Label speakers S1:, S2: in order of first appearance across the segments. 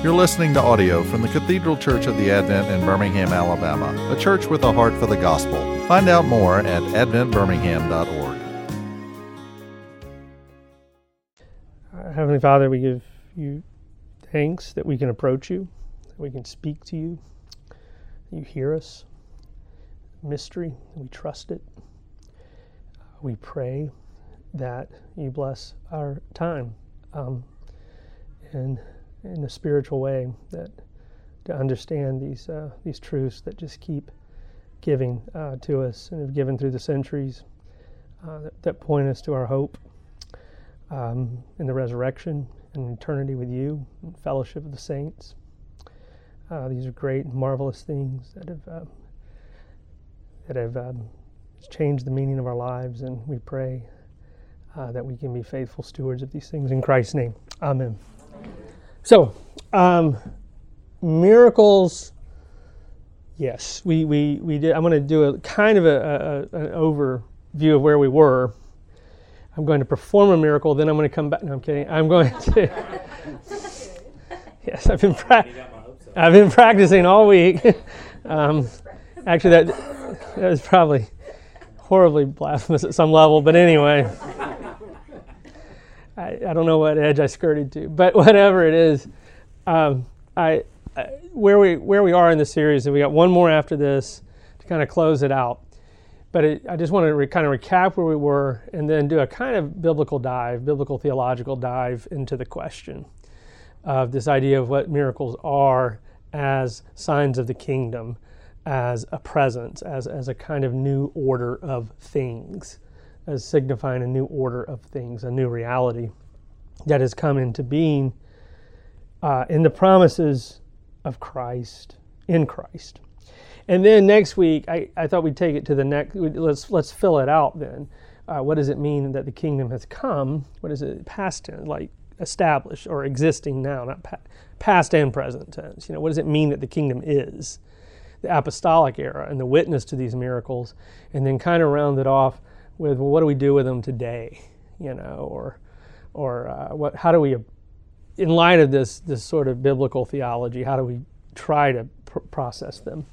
S1: You're listening to audio from the Cathedral Church of the Advent in Birmingham, Alabama, a church with a heart for the gospel. Find out more at adventbirmingham.org.
S2: Heavenly Father, we give you thanks that we can approach you, that we can speak to you, that you hear us. Mystery, we trust it. We pray that you bless our time um, and in a spiritual way that to understand these uh, these truths that just keep giving uh, to us and have given through the centuries uh, that, that, point us to our hope um, in the resurrection and eternity with you and fellowship of the saints. Uh, these are great and marvelous things that have uh, that have um, changed the meaning of our lives, and we pray uh, that we can be faithful stewards of these things in Christ's name. Amen. So, um, miracles. Yes, we, we, we did. I'm going to do a kind of a, a, an overview of where we were. I'm going to perform a miracle, then I'm going to come back. No, I'm kidding. I'm going to. yes, I've been pra- I've been practicing all week. um, actually, that that was probably horribly blasphemous at some level, but anyway. I, I don't know what edge I skirted to, but whatever it is, um, I, I, where we where we are in the series, and we got one more after this to kind of close it out. But it, I just want to re, kind of recap where we were, and then do a kind of biblical dive, biblical theological dive into the question of this idea of what miracles are as signs of the kingdom, as a presence, as as a kind of new order of things as signifying a new order of things, a new reality that has come into being uh, in the promises of Christ, in Christ. And then next week, I, I thought we'd take it to the next, let's, let's fill it out then. Uh, what does it mean that the kingdom has come? What is it past tense, like established or existing now, not pa- past and present tense? You know, what does it mean that the kingdom is? The apostolic era and the witness to these miracles, and then kind of round it off with well, what do we do with them today, you know, or or uh, what how do we in light of this this sort of biblical theology, how do we try to pr- process them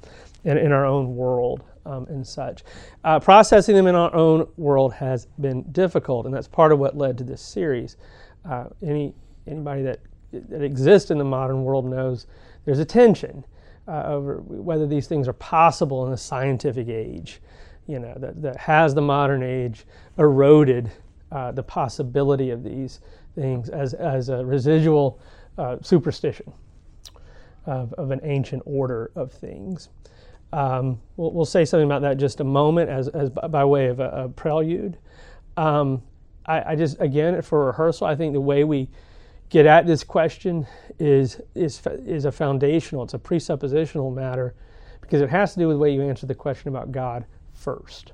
S2: in, in our own world um, and such? Uh, processing them in our own world has been difficult, and that's part of what led to this series. Uh, any anybody that that exists in the modern world knows there's a tension uh, over whether these things are possible in the scientific age you know, that, that has the modern age eroded uh, the possibility of these things as, as a residual uh, superstition of, of an ancient order of things. Um, we'll, we'll, say something about that just a moment as, as by way of a, a prelude. Um, I, I, just, again, for rehearsal, I think the way we get at this question is, is, is a foundational, it's a presuppositional matter because it has to do with the way you answer the question about God first.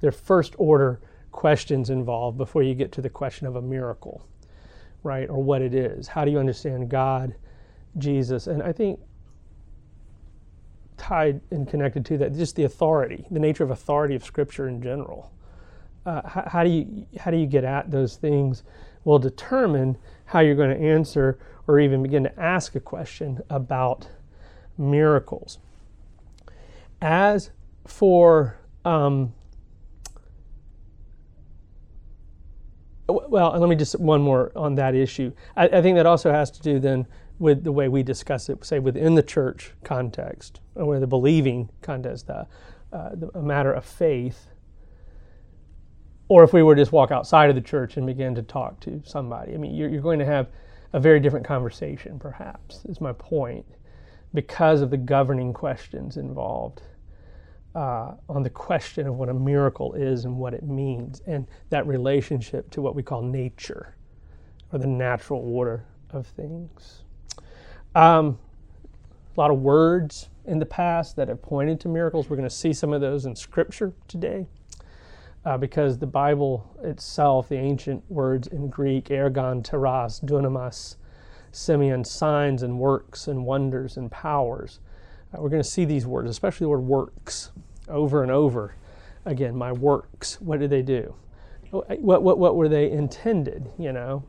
S2: There are first order questions involved before you get to the question of a miracle, right? Or what it is. How do you understand God, Jesus? And I think tied and connected to that, just the authority, the nature of authority of Scripture in general. Uh, how, how, do you how do you get at those things will determine how you're going to answer or even begin to ask a question about miracles. As for um, well, let me just one more on that issue. I, I, think that also has to do then with the way we discuss it, say within the church context, or the believing context, the, uh, the, a matter of faith, or if we were to just walk outside of the church and begin to talk to somebody. I mean, you're, you're going to have a very different conversation, perhaps, is my point, because of the governing questions involved uh, on the question of what a miracle is and what it means, and that relationship to what we call nature or the natural order of things. Um, a lot of words in the past that have pointed to miracles. We're going to see some of those in Scripture today. Uh, because the Bible itself, the ancient words in Greek, ergon, teras, dunamis, semeion, signs and works and wonders and powers, uh, we're going to see these words, especially the word works, over and over again. My works, what did they do? What, what, what were they intended, you know,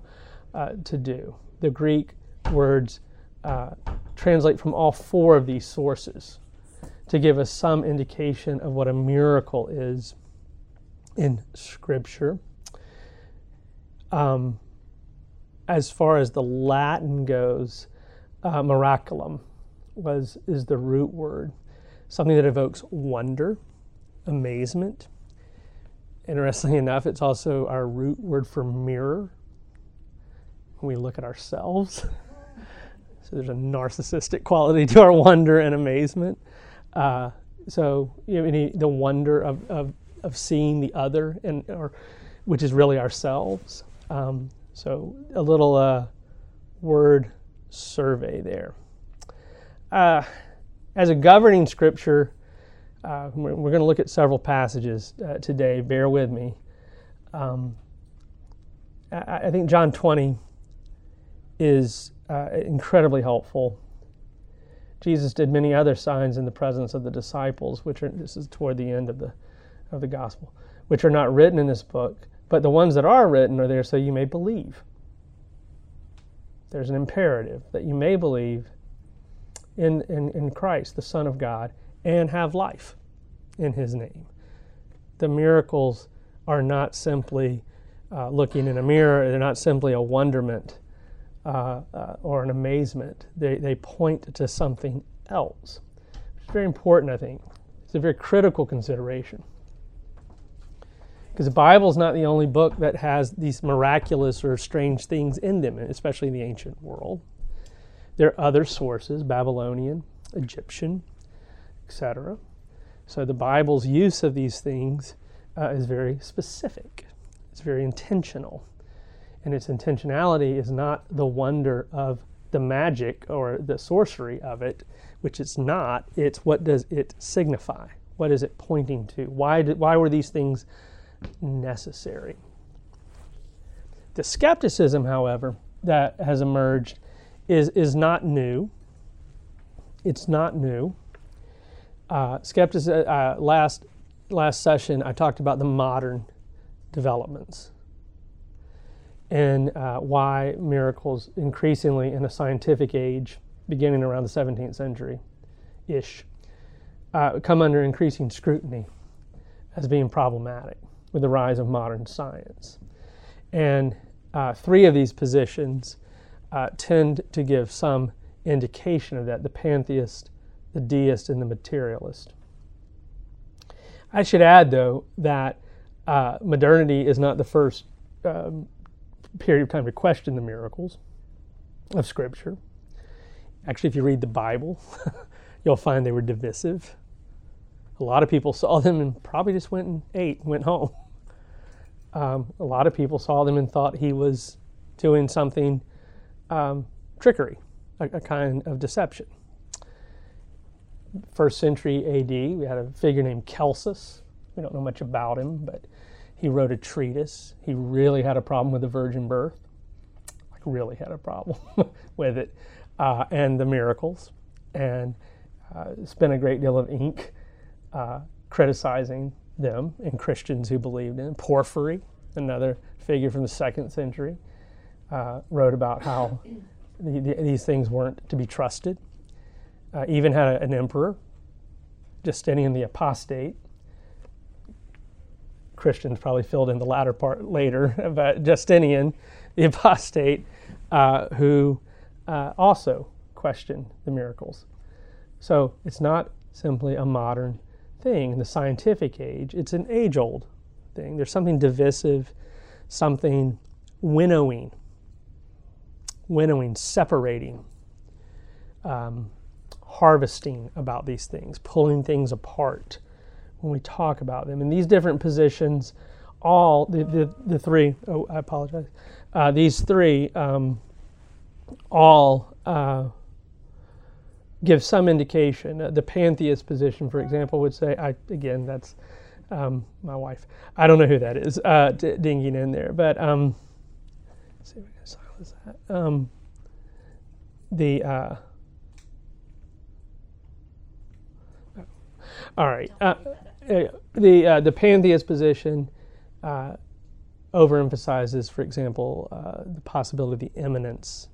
S2: uh, to do? The Greek words uh, translate from all four of these sources to give us some indication of what a miracle is in Scripture. Um, as far as the Latin goes, uh, miraculum was is the root word, something that evokes wonder, amazement. Interestingly enough, it's also our root word for mirror. When we look at ourselves, so there's a narcissistic quality to our wonder and amazement. Uh, so you know, the wonder of, of, of seeing the other, and or which is really ourselves. Um, so a little uh, word survey there. Uh, as a governing scripture, uh, we're, going to look at several passages uh, today. Bear with me. Um, I, I, think John 20 is uh, incredibly helpful. Jesus did many other signs in the presence of the disciples, which are this is toward the end of the of the gospel, which are not written in this book, but the ones that are written are there so you may believe. There's an imperative that you may believe in, in, in Christ, the Son of God, and have life in His name. The miracles are not simply uh, looking in a mirror, they're not simply a wonderment uh, uh, or an amazement. They, they point to something else. It's very important, I think. It's a very critical consideration. Because the Bible is not the only book that has these miraculous or strange things in them, especially in the ancient world. There are other sources Babylonian, Egyptian, etc. So the Bible's use of these things uh, is very specific, it's very intentional. And its intentionality is not the wonder of the magic or the sorcery of it, which it's not. It's what does it signify? What is it pointing to? Why, did, why were these things necessary? The skepticism, however, that has emerged is, is not new. It's not new. Uh, skepticism, uh, last, last session, I talked about the modern developments and uh, why miracles increasingly in a scientific age, beginning around the 17th century ish, uh, come under increasing scrutiny as being problematic with the rise of modern science. And uh, three of these positions uh, tend to give some indication of that the pantheist, the deist, and the materialist. I should add, though, that uh, modernity is not the first um, period of time to question the miracles of Scripture. Actually, if you read the Bible, you'll find they were divisive. A lot of people saw them and probably just went and ate, went home. Um, a lot of people saw them and thought he was doing something um, trickery, a, a, kind of deception. First century AD, we had a figure named Celsus. We don't know much about him, but he wrote a treatise. He really had a problem with the virgin birth, like really had a problem with it, uh, and the miracles, and uh, spent a great deal of ink uh, criticizing them and Christians who believed in. It. Porphyry, another figure from the second century, uh, wrote about how the, the, these things weren't to be trusted. Uh, even had a, an emperor, Justinian the Apostate, Christians probably filled in the latter part later, but Justinian, the apostate, uh, who uh, also questioned the miracles. So it's not simply a modern thing in the scientific age, it's an age old thing. There's something divisive, something winnowing, winnowing, separating, um, harvesting about these things, pulling things apart when we talk about them. And these different positions, all the, the, the three, oh, I apologize, uh, these three um, all uh, give some indication. Uh, the pantheist position, for example, would say, I, again, that's um, my wife. I don't know who that is uh, d- dinging in there, but um, see if we can silence that. Um, the uh, all right. Uh, uh, the uh, the pantheist position uh, overemphasizes, for example, uh, the possibility of the immanence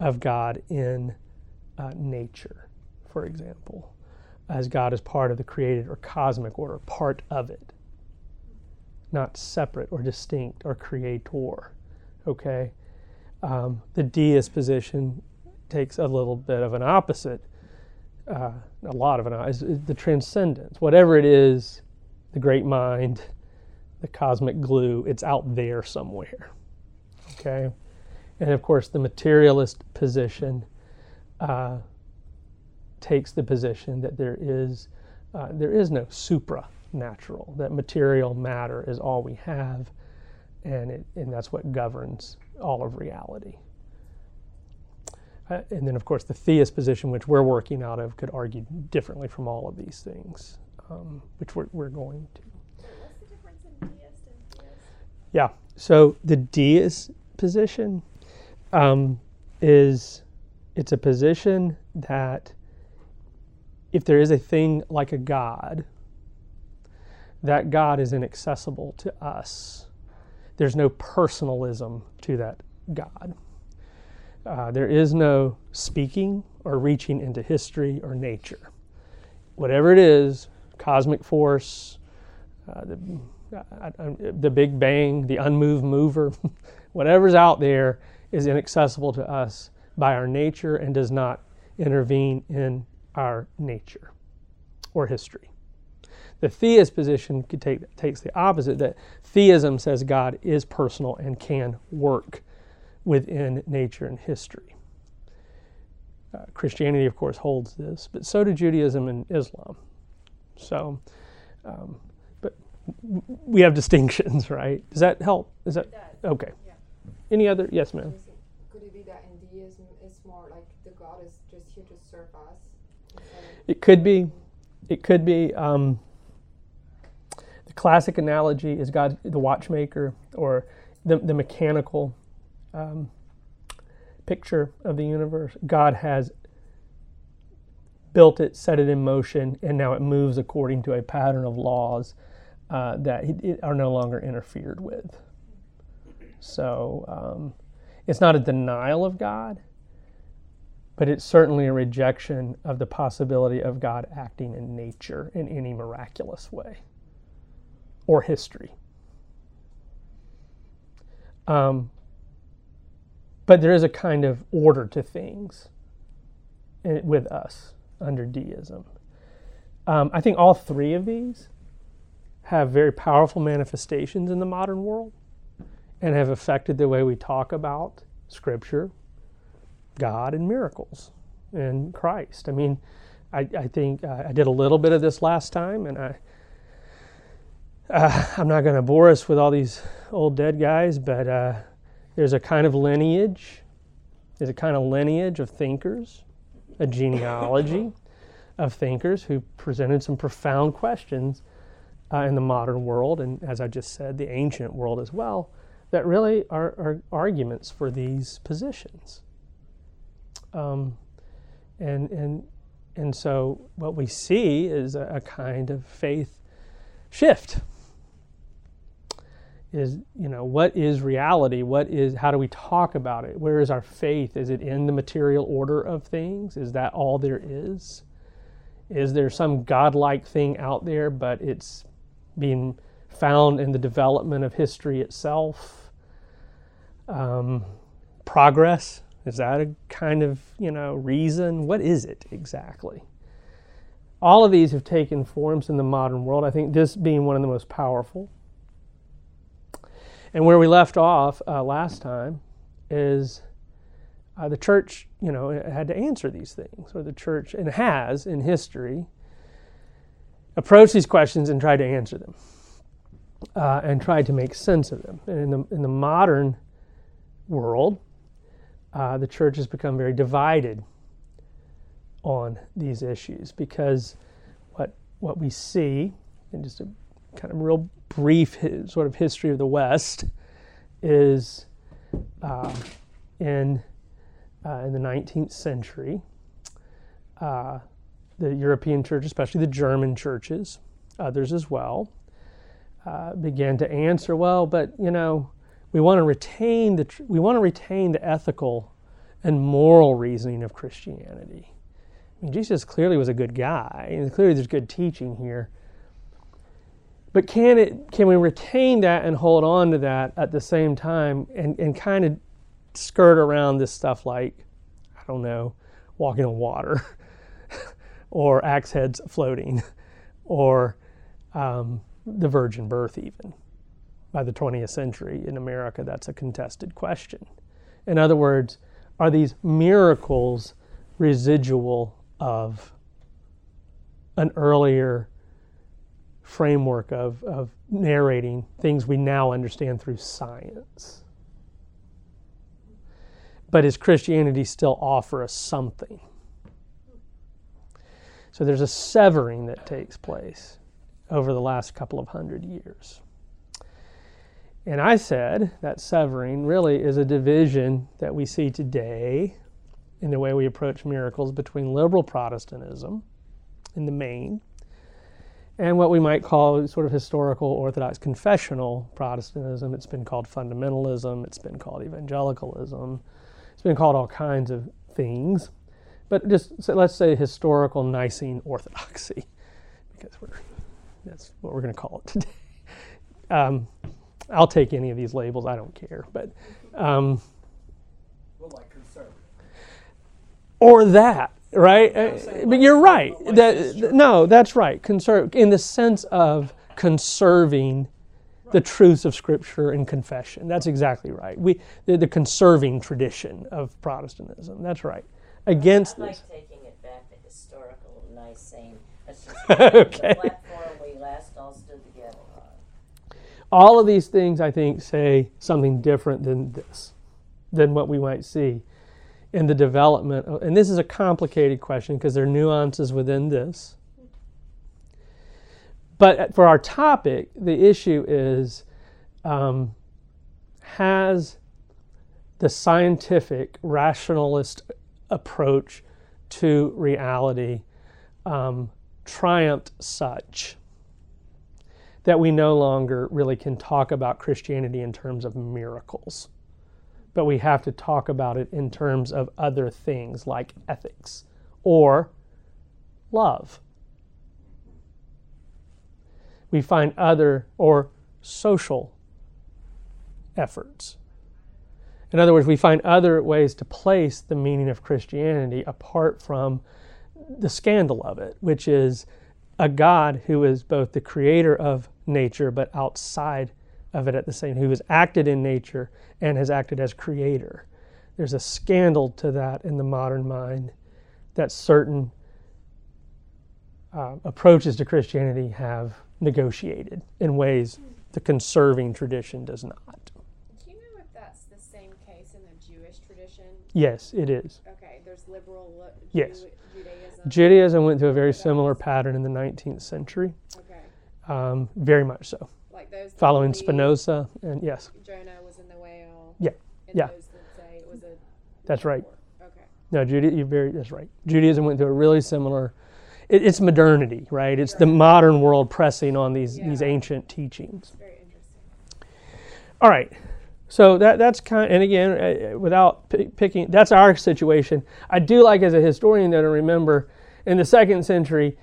S2: of God in nature, for example, as God is part of the created or cosmic order, part of it, not separate or distinct or creator. Okay? Um, the deist position takes a little bit of an opposite, uh, a lot of an is the transcendence. Whatever it is, the great mind, the cosmic glue, it's out there somewhere. Okay? And of course, the materialist position uh, takes the position that there is, uh, there is no supranatural, that material matter is all we have, and, it, and that's what governs all of reality. Uh, and then, of course, the theist position, which we're working out of, could argue differently from all of these things, um, which we're, we're going to.
S3: What's the difference in deist and?
S2: Yeah. So the deist position um, is it's a position that if there is a thing like a God, that God is inaccessible to us. There's no personalism to that God. Uh, there is no speaking or reaching into history or nature. Whatever it is, cosmic force, uh, the, uh, uh the Big Bang, the unmoved mover, whatever's out there is inaccessible to us by our nature and does not intervene in our nature or history. The theist position take, takes the opposite that theism says God is personal and can work within nature and history. Uh, Christianity, of course, holds this, but so do Judaism and Islam. So, um, but we have distinctions, right? Does that help? Is that okay?
S3: Yeah.
S2: Any other? Yes, ma'am.
S4: Could it be that in deism it's more like the God is just here to serve us?
S2: It could be. It could be. Um, the classic analogy is God, the watchmaker, or the, the mechanical um, picture of the universe. God has built it, set it in motion, and now it moves according to a pattern of laws uh, that are no longer interfered with. So um, it's not a denial of God, but it's certainly a rejection of the possibility of God acting in nature in any miraculous way or history. Um, but there is a kind of order to things with us under deism. Um, I think all three of these have very powerful manifestations in the modern world and have affected the way we talk about Scripture, God, and miracles and Christ. I mean, I, I think uh, I did a little bit of this last time, and I. Uh, I'm not going to bore us with all these old dead guys, but uh, there's a kind of lineage. There's a kind of lineage of thinkers, a genealogy of thinkers who presented some profound questions uh, in the modern world, and as I just said, the ancient world as well, that really are, are arguments for these positions. Um, and, and, and so what we see is a, a kind of faith shift is you know what is reality? What is how do we talk about it? Where is our faith? Is it in the material order of things? Is that all there is? Is there some godlike thing out there but it's being found in the development of history itself? Um, progress? Is that a kind of you know reason? What is it exactly? All of these have taken forms in the modern world. I think this being one of the most powerful and where we left off uh, last time is uh, the church, you know, had to answer these things, or the church, and has in history, approached these questions and tried to answer them, uh, and tried to make sense of them. And in the in the modern world, uh, the church has become very divided on these issues because what what we see, and just a kind of real brief sort of history of the West is uh, in uh, in the 19th century, uh, the European church, especially the German churches, others as well, uh, began to answer. Well, but you know, we want to retain the we want to retain the ethical and moral reasoning of Christianity. I mean, Jesus clearly was a good guy, and clearly there's good teaching here. But can it can we retain that and hold on to that at the same time and, and kind of skirt around this stuff like, I don't know, walking on water or axe heads floating or um, the virgin birth, even. By the 20th century in America, that's a contested question. In other words, are these miracles residual of an earlier framework of, of narrating things we now understand through science? But does Christianity still offer us something? So there's a severing that takes place over the last couple of hundred years. And I said that severing really is a division that we see today in the way we approach miracles between liberal Protestantism in the main and what we might call sort of historical Orthodox confessional Protestantism. It's been called fundamentalism, it's been called evangelicalism, it's been called all kinds of things. But just so let's say historical Nicene Orthodoxy, because we're, that's what we're going to call it today. Um, I'll take any of these labels, I don't care. But um,
S5: Well, like conservative.
S2: or that, right? Uh, but you're right. That, no, that's right. Conserve in the sense of conserving the truths of Scripture and confession. That's exactly right. We the, the conserving tradition of Protestantism. That's right. Against
S6: I like
S2: this.
S6: taking it back to historical, nice, sane. That's just
S2: Okay.
S6: the platform we last all stood together on.
S2: all of these things I think say something different than this, than what we might see in the development. Of, and this is a complicated question because there are nuances within this. But for our topic, the issue is um, has the scientific rationalist approach to reality um, triumphed such that we no longer really can talk about Christianity in terms of miracles, but we have to talk about it in terms of other things like ethics or love. We find other or social efforts. In other words, we find other ways to place the meaning of Christianity apart from the scandal of it, which is a God who is both the creator of nature but outside of it at the same who has acted in nature and has acted as creator. There's a scandal to that in the modern mind that certain uh, approaches to Christianity have negotiated in ways the conserving tradition does not.
S3: Do you know if that's the same case in the Jewish tradition?
S2: Yes, it is.
S3: Okay, there's liberal li-
S2: Yes.
S3: Judaism.
S2: Judaism went through a very similar pattern in the 19th century,
S3: okay,
S2: um, very much so.
S3: Like those
S2: Following Spinoza, and yes,
S3: Jonah was in the whale.
S2: Yeah,
S3: And
S2: yeah.
S3: those that say it was a.
S2: that's right.
S3: Okay.
S2: No, Juda- you're very that's right. Judaism went through a really similar. It, it's modernity, right? It's the modern world pressing on these these ancient teachings.
S3: Very interesting.
S2: All right, so that that's kind. And again, uh, without p- picking, that's our situation. I do like as a historian though to remember, in the second century,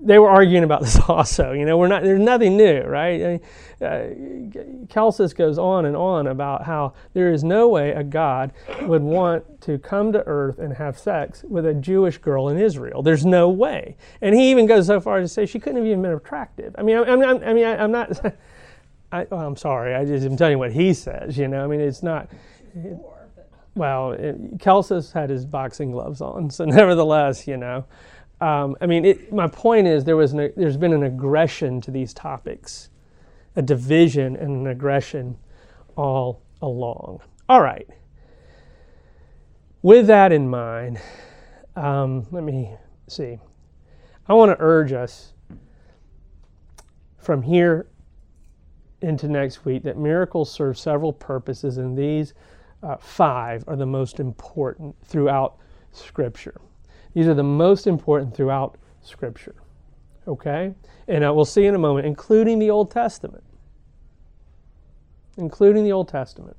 S2: they were arguing about this also. You know, we're not. There's nothing new, right? I mean, Uh, Celsus goes on and on about how there is no way a God would want to come to earth and have sex with a Jewish girl in Israel. There's no way. And he even goes so far as to say she couldn't have even been attractive. I mean, I'm, I'm, I mean, I, I'm not. I, I'm sorry. I just am telling you what he says. You know, I mean, it's not. Well, it, Celsus had his boxing gloves on, so nevertheless, you know. Um, I mean, it, my point is there was an, there's been an aggression to these topics, a division and an aggression all along. All right. With that in mind, um, let me see. I want to urge us from here into next week that miracles serve several purposes, and these uh, five are the most important throughout Scripture. These are the most important throughout Scripture. Okay? And uh, we'll see in a moment, including the Old Testament. Including the Old Testament.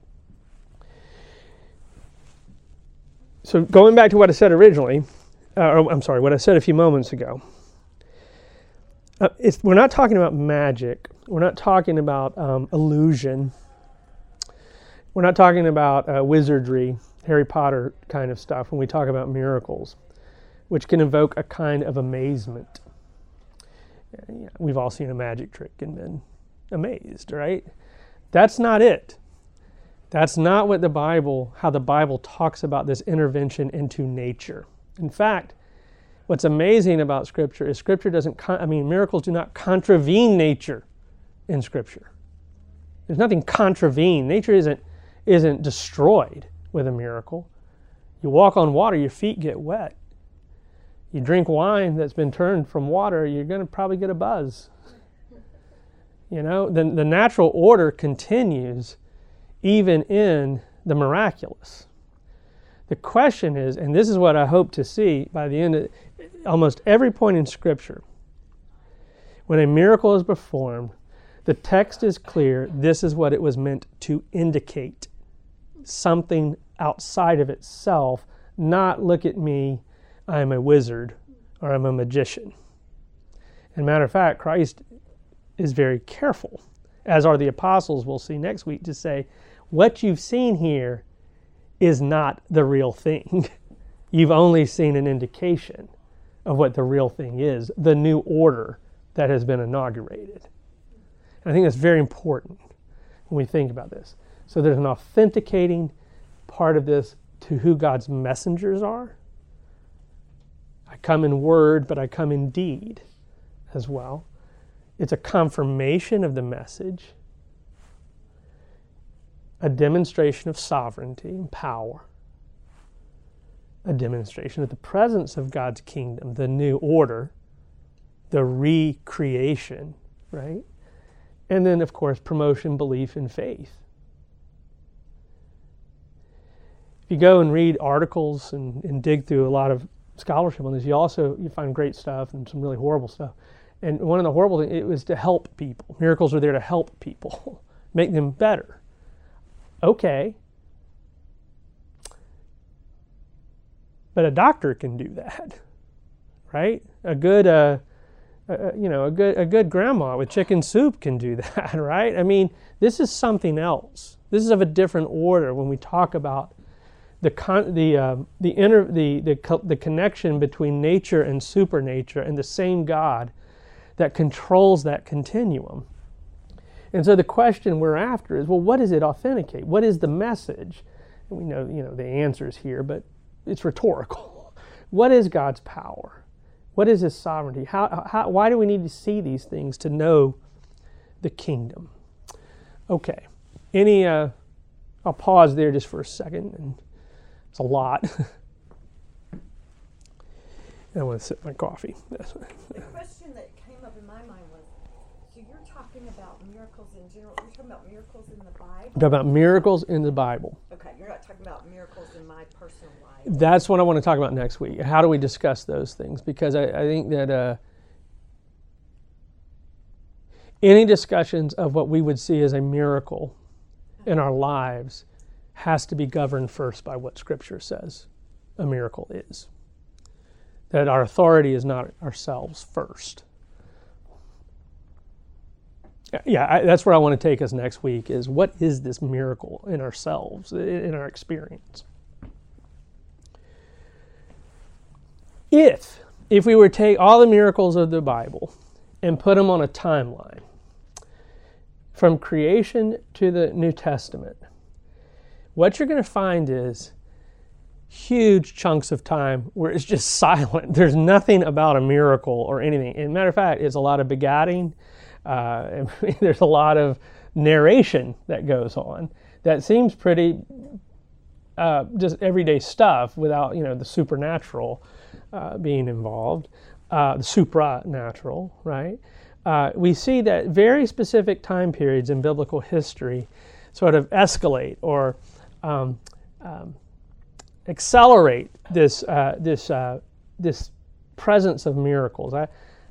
S2: so going back to what I said originally, uh, or, I'm sorry, what I said a few moments ago. Uh, we're not talking about magic. We're not talking about um, illusion. We're not talking about uh, wizardry, Harry Potter kind of stuff when we talk about miracles, which can evoke a kind of amazement. We've all seen a magic trick and been amazed, right? That's not it. That's not what the Bible, how the Bible talks about this intervention into nature. In fact, what's amazing about Scripture is Scripture doesn't, con- I mean, miracles do not contravene nature in Scripture. There's nothing contravene. Nature isn't, isn't destroyed with a miracle. You walk on water, your feet get wet. You drink wine that's been turned from water, you're going to probably get a buzz. You know, the, the natural order continues even in the miraculous. The question is, and this is what I hope to see by the end of almost every point in Scripture, when a miracle is performed, the text is clear. This is what it was meant to indicate something outside of itself, not look at me, I'm a wizard or I'm a magician. And matter of fact, Christ is very careful, as are the apostles, we'll see next week, to say, what you've seen here is not the real thing. You've only seen an indication of what the real thing is, the new order that has been inaugurated. And I think that's very important when we think about this. So there's an authenticating part of this to who God's messengers are. I come in word, but I come in deed as well. It's a confirmation of the message a demonstration of sovereignty and power, a demonstration of the presence of God's kingdom, the new order, the recreation, right? And then, of course, promotion, belief, and faith. If you go and read articles and, and dig through a lot of scholarship on this, you also you find great stuff and some really horrible stuff. And one of the horrible things, it was to help people. Miracles are there to help people, make them better okay. But a doctor can do that, right? A good, uh, uh, you know, a good, a good grandma with chicken soup can do that, right? I mean, this is something else. This is of a different order when we talk about the con- the uh, the inner the the co- the connection between nature and supernature and the same God that controls that continuum. And so the question we're after is well, what does it authenticate? What is the message? And we know, you know, the answer is here, but it's rhetorical. what is God's power? What is His sovereignty? How, how, why do we need to see these things to know the kingdom? Okay. Any, uh, I'll pause there just for a second, and it's a lot. I want to sip my coffee.
S6: The question that came up in my mind was so you're talking about miracles in general, you're talking about miracles in the Bible?
S2: Talk about miracles in the Bible.
S6: Okay, you're not talking about miracles in my personal life.
S2: That's what I want to talk about next week. How do we discuss those things? Because I, I think that uh, any discussions of what we would see as a miracle in our lives has to be governed first by what Scripture says a miracle is. That our authority is not ourselves first. Yeah, I, that's where I want to take us next week is what is this miracle in ourselves, in our experience? If if we were to take all the miracles of the Bible and put them on a timeline from creation to the New Testament, what you're going to find is huge chunks of time where it's just silent. There's nothing about a miracle or anything. As a matter of fact, it's a lot of begatting. Uh, there's a lot of narration that goes on that seems pretty uh, just everyday stuff without you know the supernatural uh, being involved, uh, the supranatural, right? Uh, we see that very specific time periods in biblical history sort of escalate or um, um, accelerate this uh, this uh, this presence of miracles. I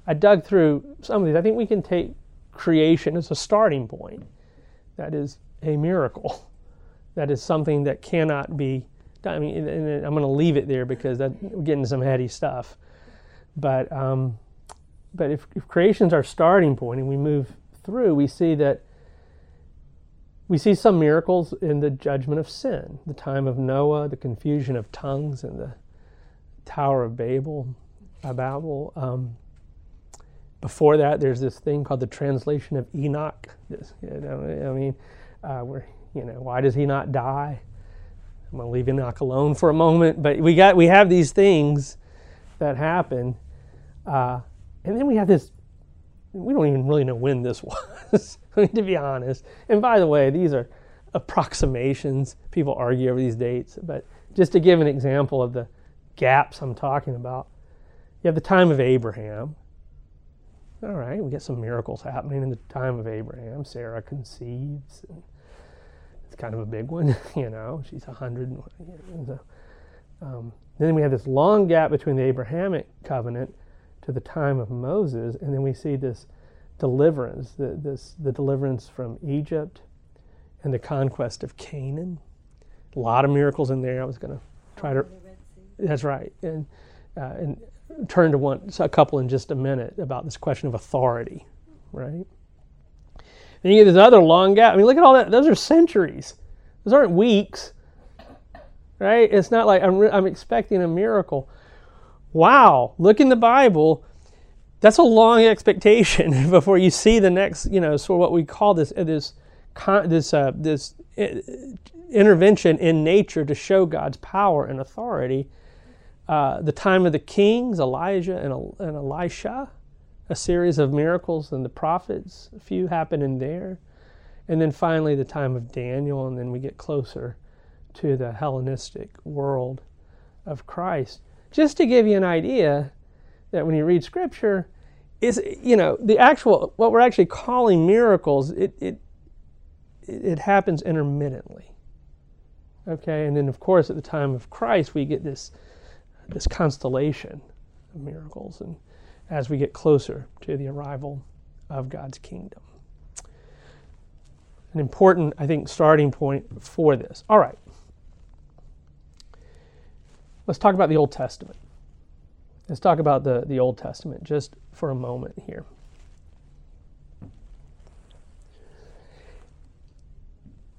S2: I dug through some of these. I think we can take creation as a starting point. That is a miracle. That is something that cannot be I mean, I'm going to leave it there because that, we're getting some heady stuff. But um, but if, if creation's our starting point and we move through, we see that we see some miracles in the judgment of sin, the time of Noah, the confusion of tongues, and the Tower of Babel, Babel. Um, before that, there's this thing called the translation of Enoch. This, you know, I mean, uh, where you know, why does he not die? I'm to leave Enoch alone for a moment, but we got we have these things that happen, uh, and then we have this. We don't even really know when this was, to be honest. And by the way, these are approximations. People argue over these dates, but just to give an example of the gaps I'm talking about, you have the time of Abraham. All right, we get some miracles happening in the time of Abraham. Sarah conceives. And, it's kind of a big one, you know. She's a hundred. So, um, then we have this long gap between the Abrahamic covenant to the time of Moses, and then we see this deliverance, the, this the deliverance from Egypt, and the conquest of Canaan. A lot of miracles in there. I was going to try to. That's right, and uh, and turn to one a couple in just a minute about this question of authority, right? Then you get this other long gap. I mean, look at all that. Those are centuries. Those aren't weeks, right? It's not like I'm, I'm expecting a miracle. Wow, look in the Bible. That's a long expectation before you see the next, you know, sort of what we call this this this uh, this uh, intervention in nature to show God's power and authority. Uh, the time of the kings, Elijah and, and Elisha, a series of miracles and the prophets, a few happen in there. And then finally, the time of Daniel, and then we get closer to the Hellenistic world of Christ. Just to give you an idea that when you read Scripture, is you know the actual what we're actually calling miracles. It it it happens intermittently. Okay, and then of course at the time of Christ we get this this constellation of miracles and as we get closer to the arrival of God's kingdom. An important, I think, starting point for this. All right. Let's talk about the Old Testament. Let's talk about the, the Old Testament just for a moment here.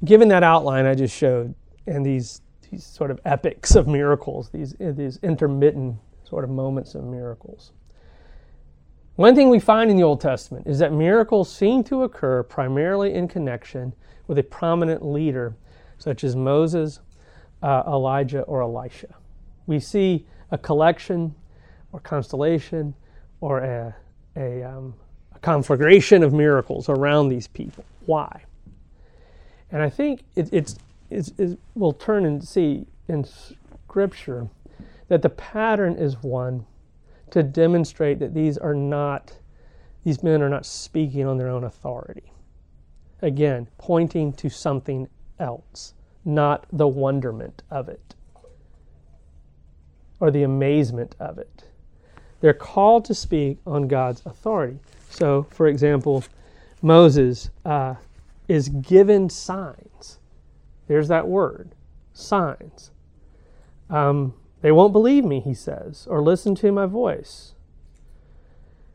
S2: Given that outline I just showed, and these, these sort of epics of miracles, these, these intermittent sort of moments of miracles, one thing we find in the Old Testament is that miracles seem to occur primarily in connection with a prominent leader, such as Moses, uh, Elijah, or Elisha. We see a collection or constellation or a, a, um, a conflagration of miracles around these people. Why? And I think it, it's, it's, we'll turn and see in Scripture that the pattern is one to demonstrate that these are not, these men are not speaking on their own authority. Again, pointing to something else, not the wonderment of it or the amazement of it. They're called to speak on God's authority. So, for example, Moses uh, is given signs. There's that word, signs. Um, they won't believe me, he says, or listen to my voice.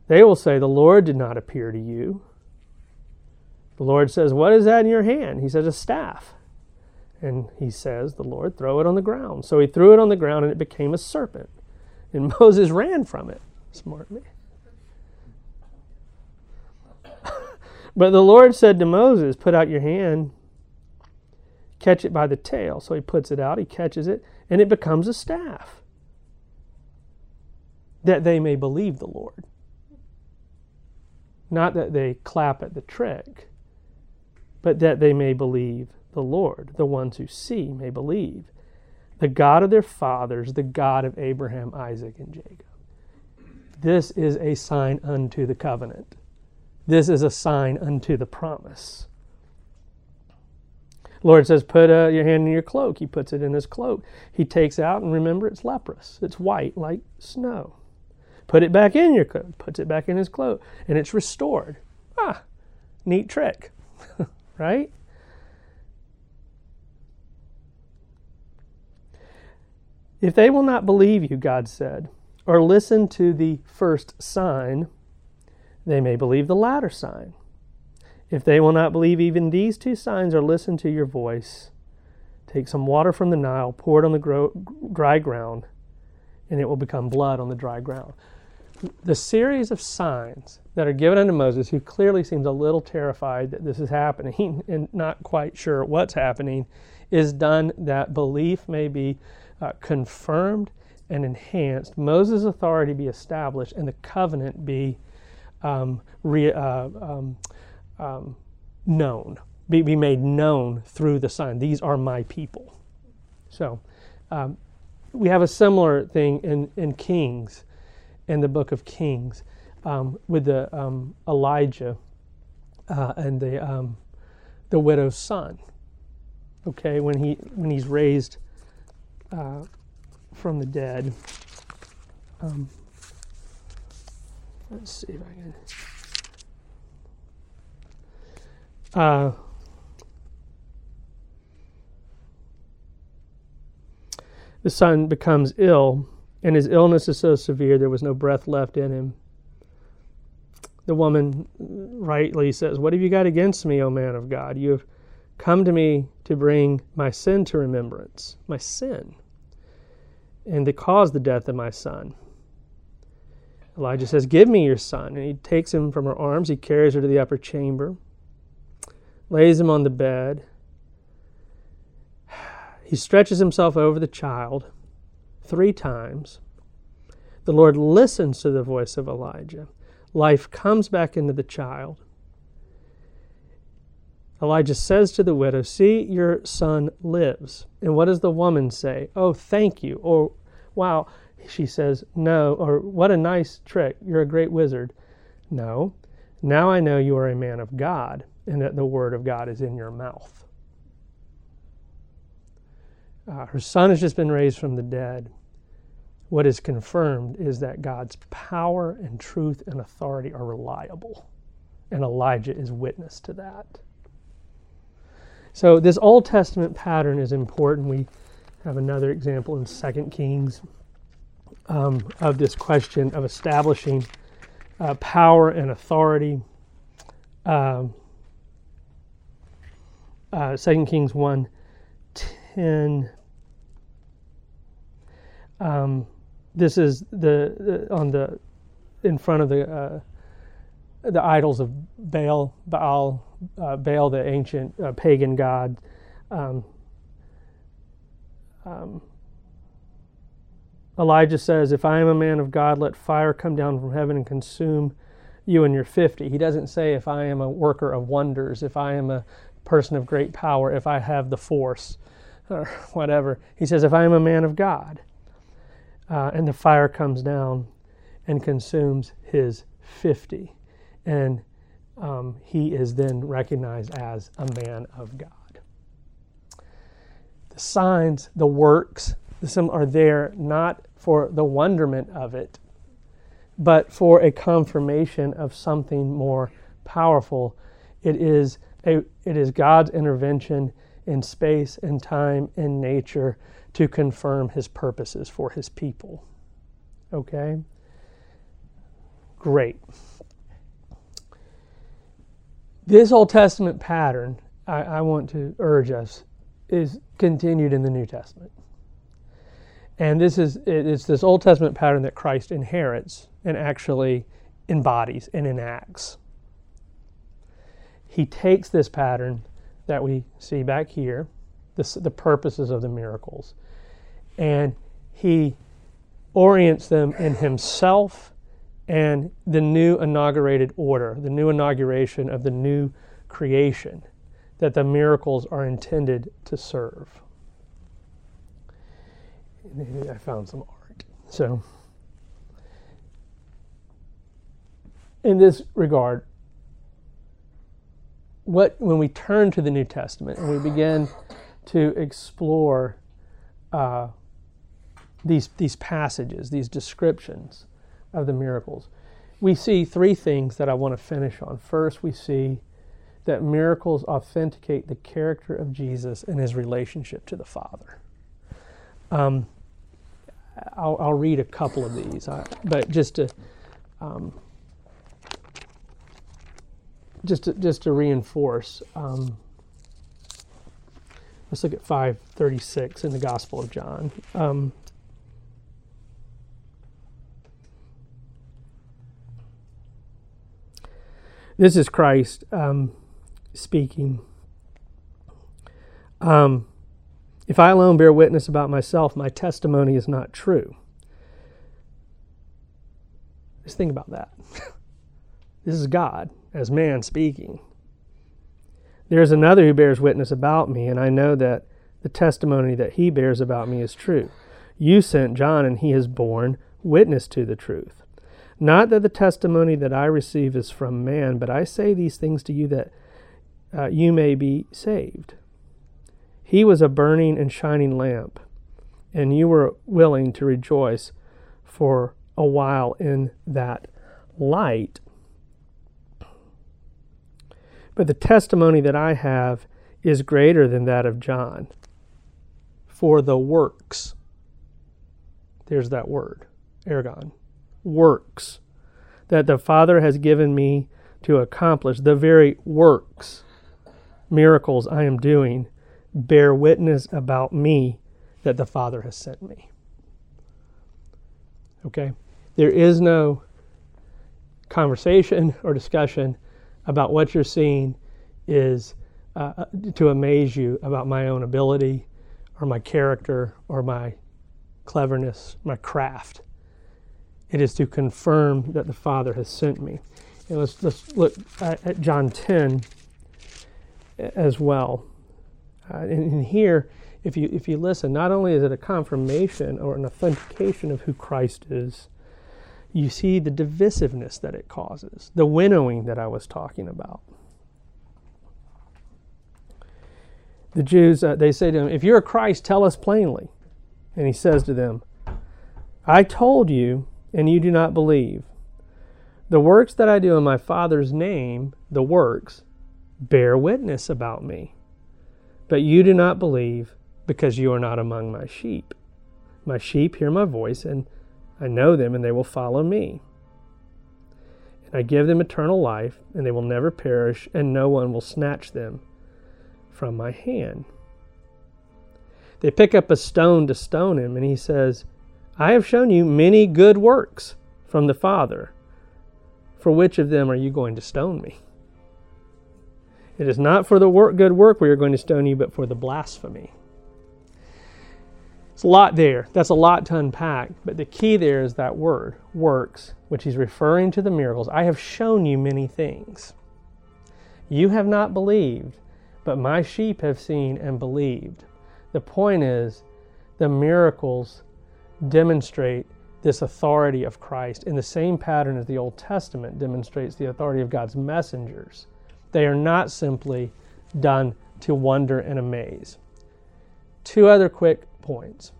S2: They will say, The Lord did not appear to you. The Lord says, What is that in your hand? He says, A staff. And he says, The Lord, throw it on the ground. So he threw it on the ground and it became a serpent. And Moses ran from it. Smart man. but the Lord said to Moses, Put out your hand, catch it by the tail. So he puts it out, he catches it, and it becomes a staff that they may believe the Lord. Not that they clap at the trick, but that they may believe the Lord. The ones who see may believe. The God of their fathers, the God of Abraham, Isaac, and Jacob. This is a sign unto the covenant. This is a sign unto the promise. Lord says, Put uh, your hand in your cloak. He puts it in his cloak. He takes out, and remember, it's leprous. It's white like snow. Put it back in your cloak. Puts it back in his cloak, and it's restored. Ah, neat trick, right? If they will not believe you, God said, or listen to the first sign, they may believe the latter sign. If they will not believe even these two signs or listen to your voice, take some water from the Nile, pour it on the gro- dry ground, and it will become blood on the dry ground. The series of signs that are given unto Moses, who clearly seems a little terrified that this is happening and not quite sure what's happening, is done that belief may be uh, confirmed and enhanced, Moses' authority be established, and the covenant be um, re, uh, um, um, known, be, be made known through the sign. These are my people. So um, we have a similar thing in, in Kings, in the book of Kings, um, with the um, Elijah uh, and the the widow's son. Okay, when he when he's raised uh, from the dead. Um, let's see if I can. Uh, the son becomes ill, and his illness is so severe there was no breath left in him. The woman rightly says, What have you got against me, O man of God? You have come to me to bring my sin to remembrance, my sin, and to cause the death of my son. Elijah says, Give me your son. And he takes him from her arms, he carries her to the upper chamber lays him on the bed. He stretches himself over the child three times. The Lord listens to the voice of Elijah. Life comes back into the child. Elijah says to the widow, See, your son lives. And what does the woman say? Oh, thank you. Or, wow. She says, No. Or, what a nice trick. You're a great wizard. No. Now I know you are a man of God and that the word of God is in your mouth. Uh, her son has just been raised from the dead. What is confirmed is that God's power and truth and authority are reliable. And Elijah is witness to that. So, this Old Testament pattern is important. We have another example in 2 Kings um, of this question of establishing uh, power and authority. Um, uh, 2 Kings 1 10. Um, this is the, the, on the in front of the uh, the idols of Baal, Baal, uh, Baal, the ancient uh, pagan god. Um, um, Elijah says, "If I am a man of God, let fire come down from heaven and consume you and your fifty. He doesn't say, "If I am a worker of wonders, if I am a person of great power if I have the force or whatever. He says, if I am a man of God, uh, and the fire comes down and consumes his 50. And um, he is then recognized as a man of God. The signs, the works, some are there not for the wonderment of it, but for a confirmation of something more powerful. It is, a, it is God's intervention in space and time and nature to confirm his purposes for his people. Okay? Great. This Old Testament pattern, I, I, want to urge us, is continued in the New Testament. And this is it's this Old Testament pattern that Christ inherits and actually embodies and enacts he takes this pattern that we see back here, this, the purposes of the miracles, and he orients them in himself and the new inaugurated order, the new inauguration of the new creation that the miracles are intended to serve. I found some art. So, in this regard, what when we turn to the New Testament and we begin to explore uh, these these passages, these descriptions of the miracles, we see three things that I want to finish on. First, we see that miracles authenticate the character of Jesus and his relationship to the Father. Um, I'll, I'll read a couple of these, uh, but just to um, just to, just to reinforce. Um, let's look at 536 in the Gospel of John. This is Christ um, speaking. Um, if I alone bear witness about myself, my testimony is not true. Just think about that. this is God as man speaking. There is another who bears witness about me, and I know that the testimony that he bears about me is true. You sent John, and he has borne witness to the truth. Not that the testimony that I receive is from man, but I say these things to you that uh, you may be saved. He was a burning and shining lamp, and you were willing to rejoice for a while in that light. But the testimony that I have is greater than that of John. For the works, there's that word, ergon, works that the Father has given me to accomplish, the very works, miracles I am doing, bear witness about me that the Father has sent me. Okay? There is no conversation or discussion about what you're seeing is uh, to amaze you about my own ability or my character or my cleverness, my craft. It is to confirm that the Father has sent me. And let's, let's look at, at John 10 as well. Uh, and, and here, if you, if you listen, not only is it a confirmation or an authentication of who Christ is, you see the divisiveness that it causes, the winnowing that I was talking about. The Jews, uh, they say to him, If you're a Christ, tell us plainly. And he says to them, I told you, and you do not believe. The works that I do in my Father's name, the works, bear witness about me. But you do not believe because you are not among my sheep. My sheep hear my voice, and I know them, and they will follow me. And I give them eternal life, and they will never perish, and no one will snatch them from my hand. They pick up a stone to stone him, and he says, I have shown you many good works from the Father. For which of them are you going to stone me? It is not for the work, good work we are going to stone you, but for the blasphemy. It's a lot there. That's a lot to unpack. But the key there is that word, works, which he's referring to the miracles. I have shown you many things. You have not believed, but my sheep have seen and believed. The point is, the miracles demonstrate this authority of Christ in the same pattern as the Old Testament demonstrates the authority of God's messengers. They are not simply done to wonder and amaze. Two other quick points.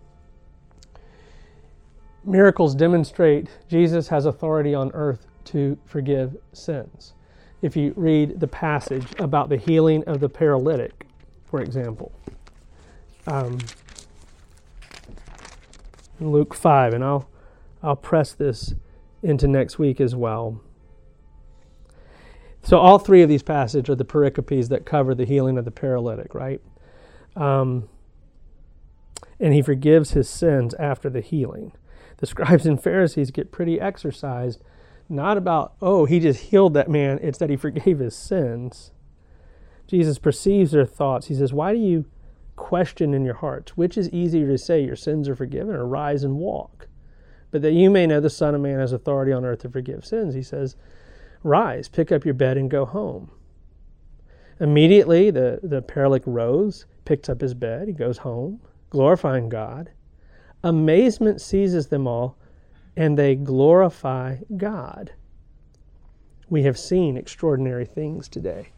S2: Miracles demonstrate Jesus has authority on earth to forgive sins. If you read the passage about the healing of the paralytic, for example, um, Luke 5, and I'll, I'll press this into next week as well. So, all three of these passages are the pericopes that cover the healing of the paralytic, right? Um, and he forgives his sins after the healing. The scribes and Pharisees get pretty exercised, not about, oh, he just healed that man, it's that he forgave his sins. Jesus perceives their thoughts. He says, Why do you question in your hearts? Which is easier to say, Your sins are forgiven, or rise and walk? But that you may know the Son of Man has authority on earth to forgive sins, he says, Rise, pick up your bed, and go home. Immediately, the, the paralytic rose, picks up his bed, he goes home glorifying God. Amazement seizes them all, and they glorify God. We have seen extraordinary things today.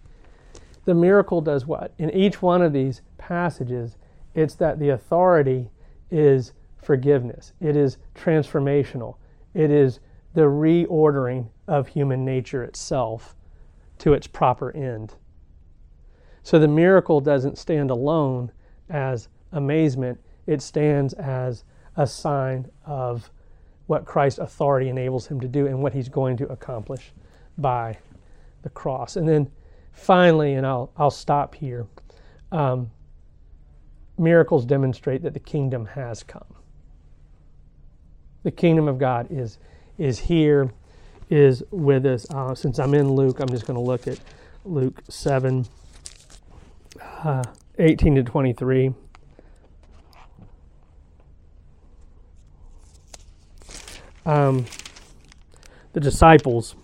S2: The miracle does what? In each one of these passages, it's that the authority is forgiveness, it is transformational, it is the reordering of human nature itself to its proper end. So the miracle doesn't stand alone as amazement, it stands as a sign of what Christ's authority enables him to do and what he's going to accomplish by the cross. And then finally, and I'll, I'll stop here, um, miracles demonstrate that the kingdom has come. The kingdom of God is, is here, is with us. Uh, since I'm in Luke, I'm just going to look at Luke 7, uh, 18 to 23. Um, the disciples,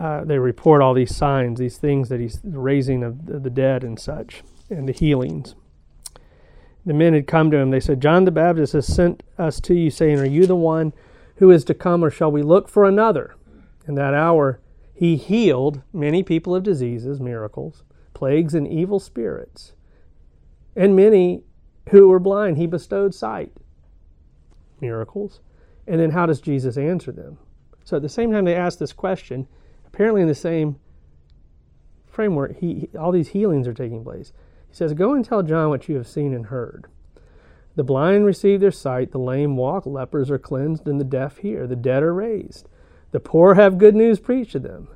S2: uh, they report all these signs, these things that he's raising of the dead and such, and the healings. The men had come to him. They said, John the Baptist has sent us to you, saying, Are you the one who is to come, or shall we look for another? In that hour, he healed many people of diseases, miracles, plagues, and evil spirits. And many who were blind, he bestowed sight, miracles. And then how does Jesus answer them? So at the same time they ask this question, apparently in the same framework, he, all these healings are taking place. He says, Go and tell John what you have seen and heard. The blind receive their sight, the lame walk, lepers are cleansed, and the deaf hear, the dead are raised. The poor have good news preached to them.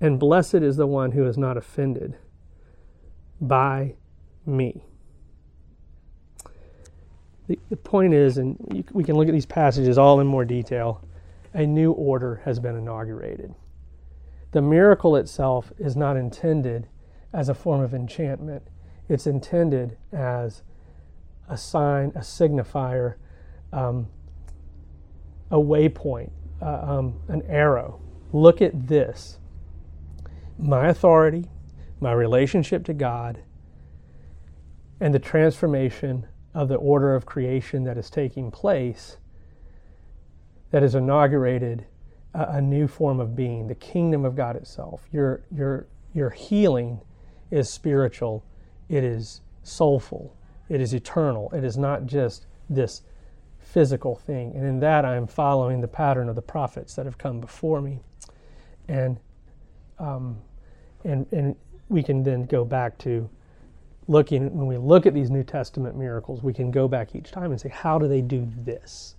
S2: And blessed is the one who is not offended by me. The, the point is, and you, we can look at these passages all in more detail, a new order has been inaugurated. The miracle itself is not intended as a form of enchantment, it's intended as a sign, a signifier, um, a waypoint, uh, um, an arrow. Look at this. My authority, my relationship to God, and the transformation of the order of creation that is taking place that is inaugurated a, a, new form of being, the kingdom of God itself. Your, your, your healing is spiritual, it is soulful, it is eternal. It is not just this physical thing. And in that, I am following the pattern of the prophets that have come before me. And, um, and, and we can then go back to looking, when we look at these New Testament miracles, we can go back each time and say, how do they do this?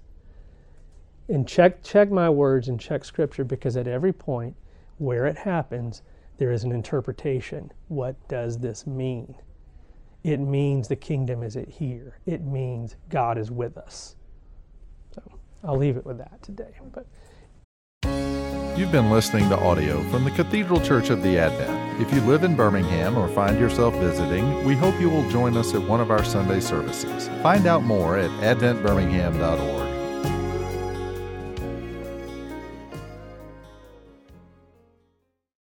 S2: And check, check my words and check scripture because at every point where it happens, there is an interpretation. What does this mean? it means the kingdom is at here. It means God is with us. So I'll leave it with that today. But
S1: You've been listening to audio from the Cathedral Church of the Advent. If you live in Birmingham or find yourself visiting, we hope you will join us at one of our Sunday services. Find out more at adventbirmingham.org.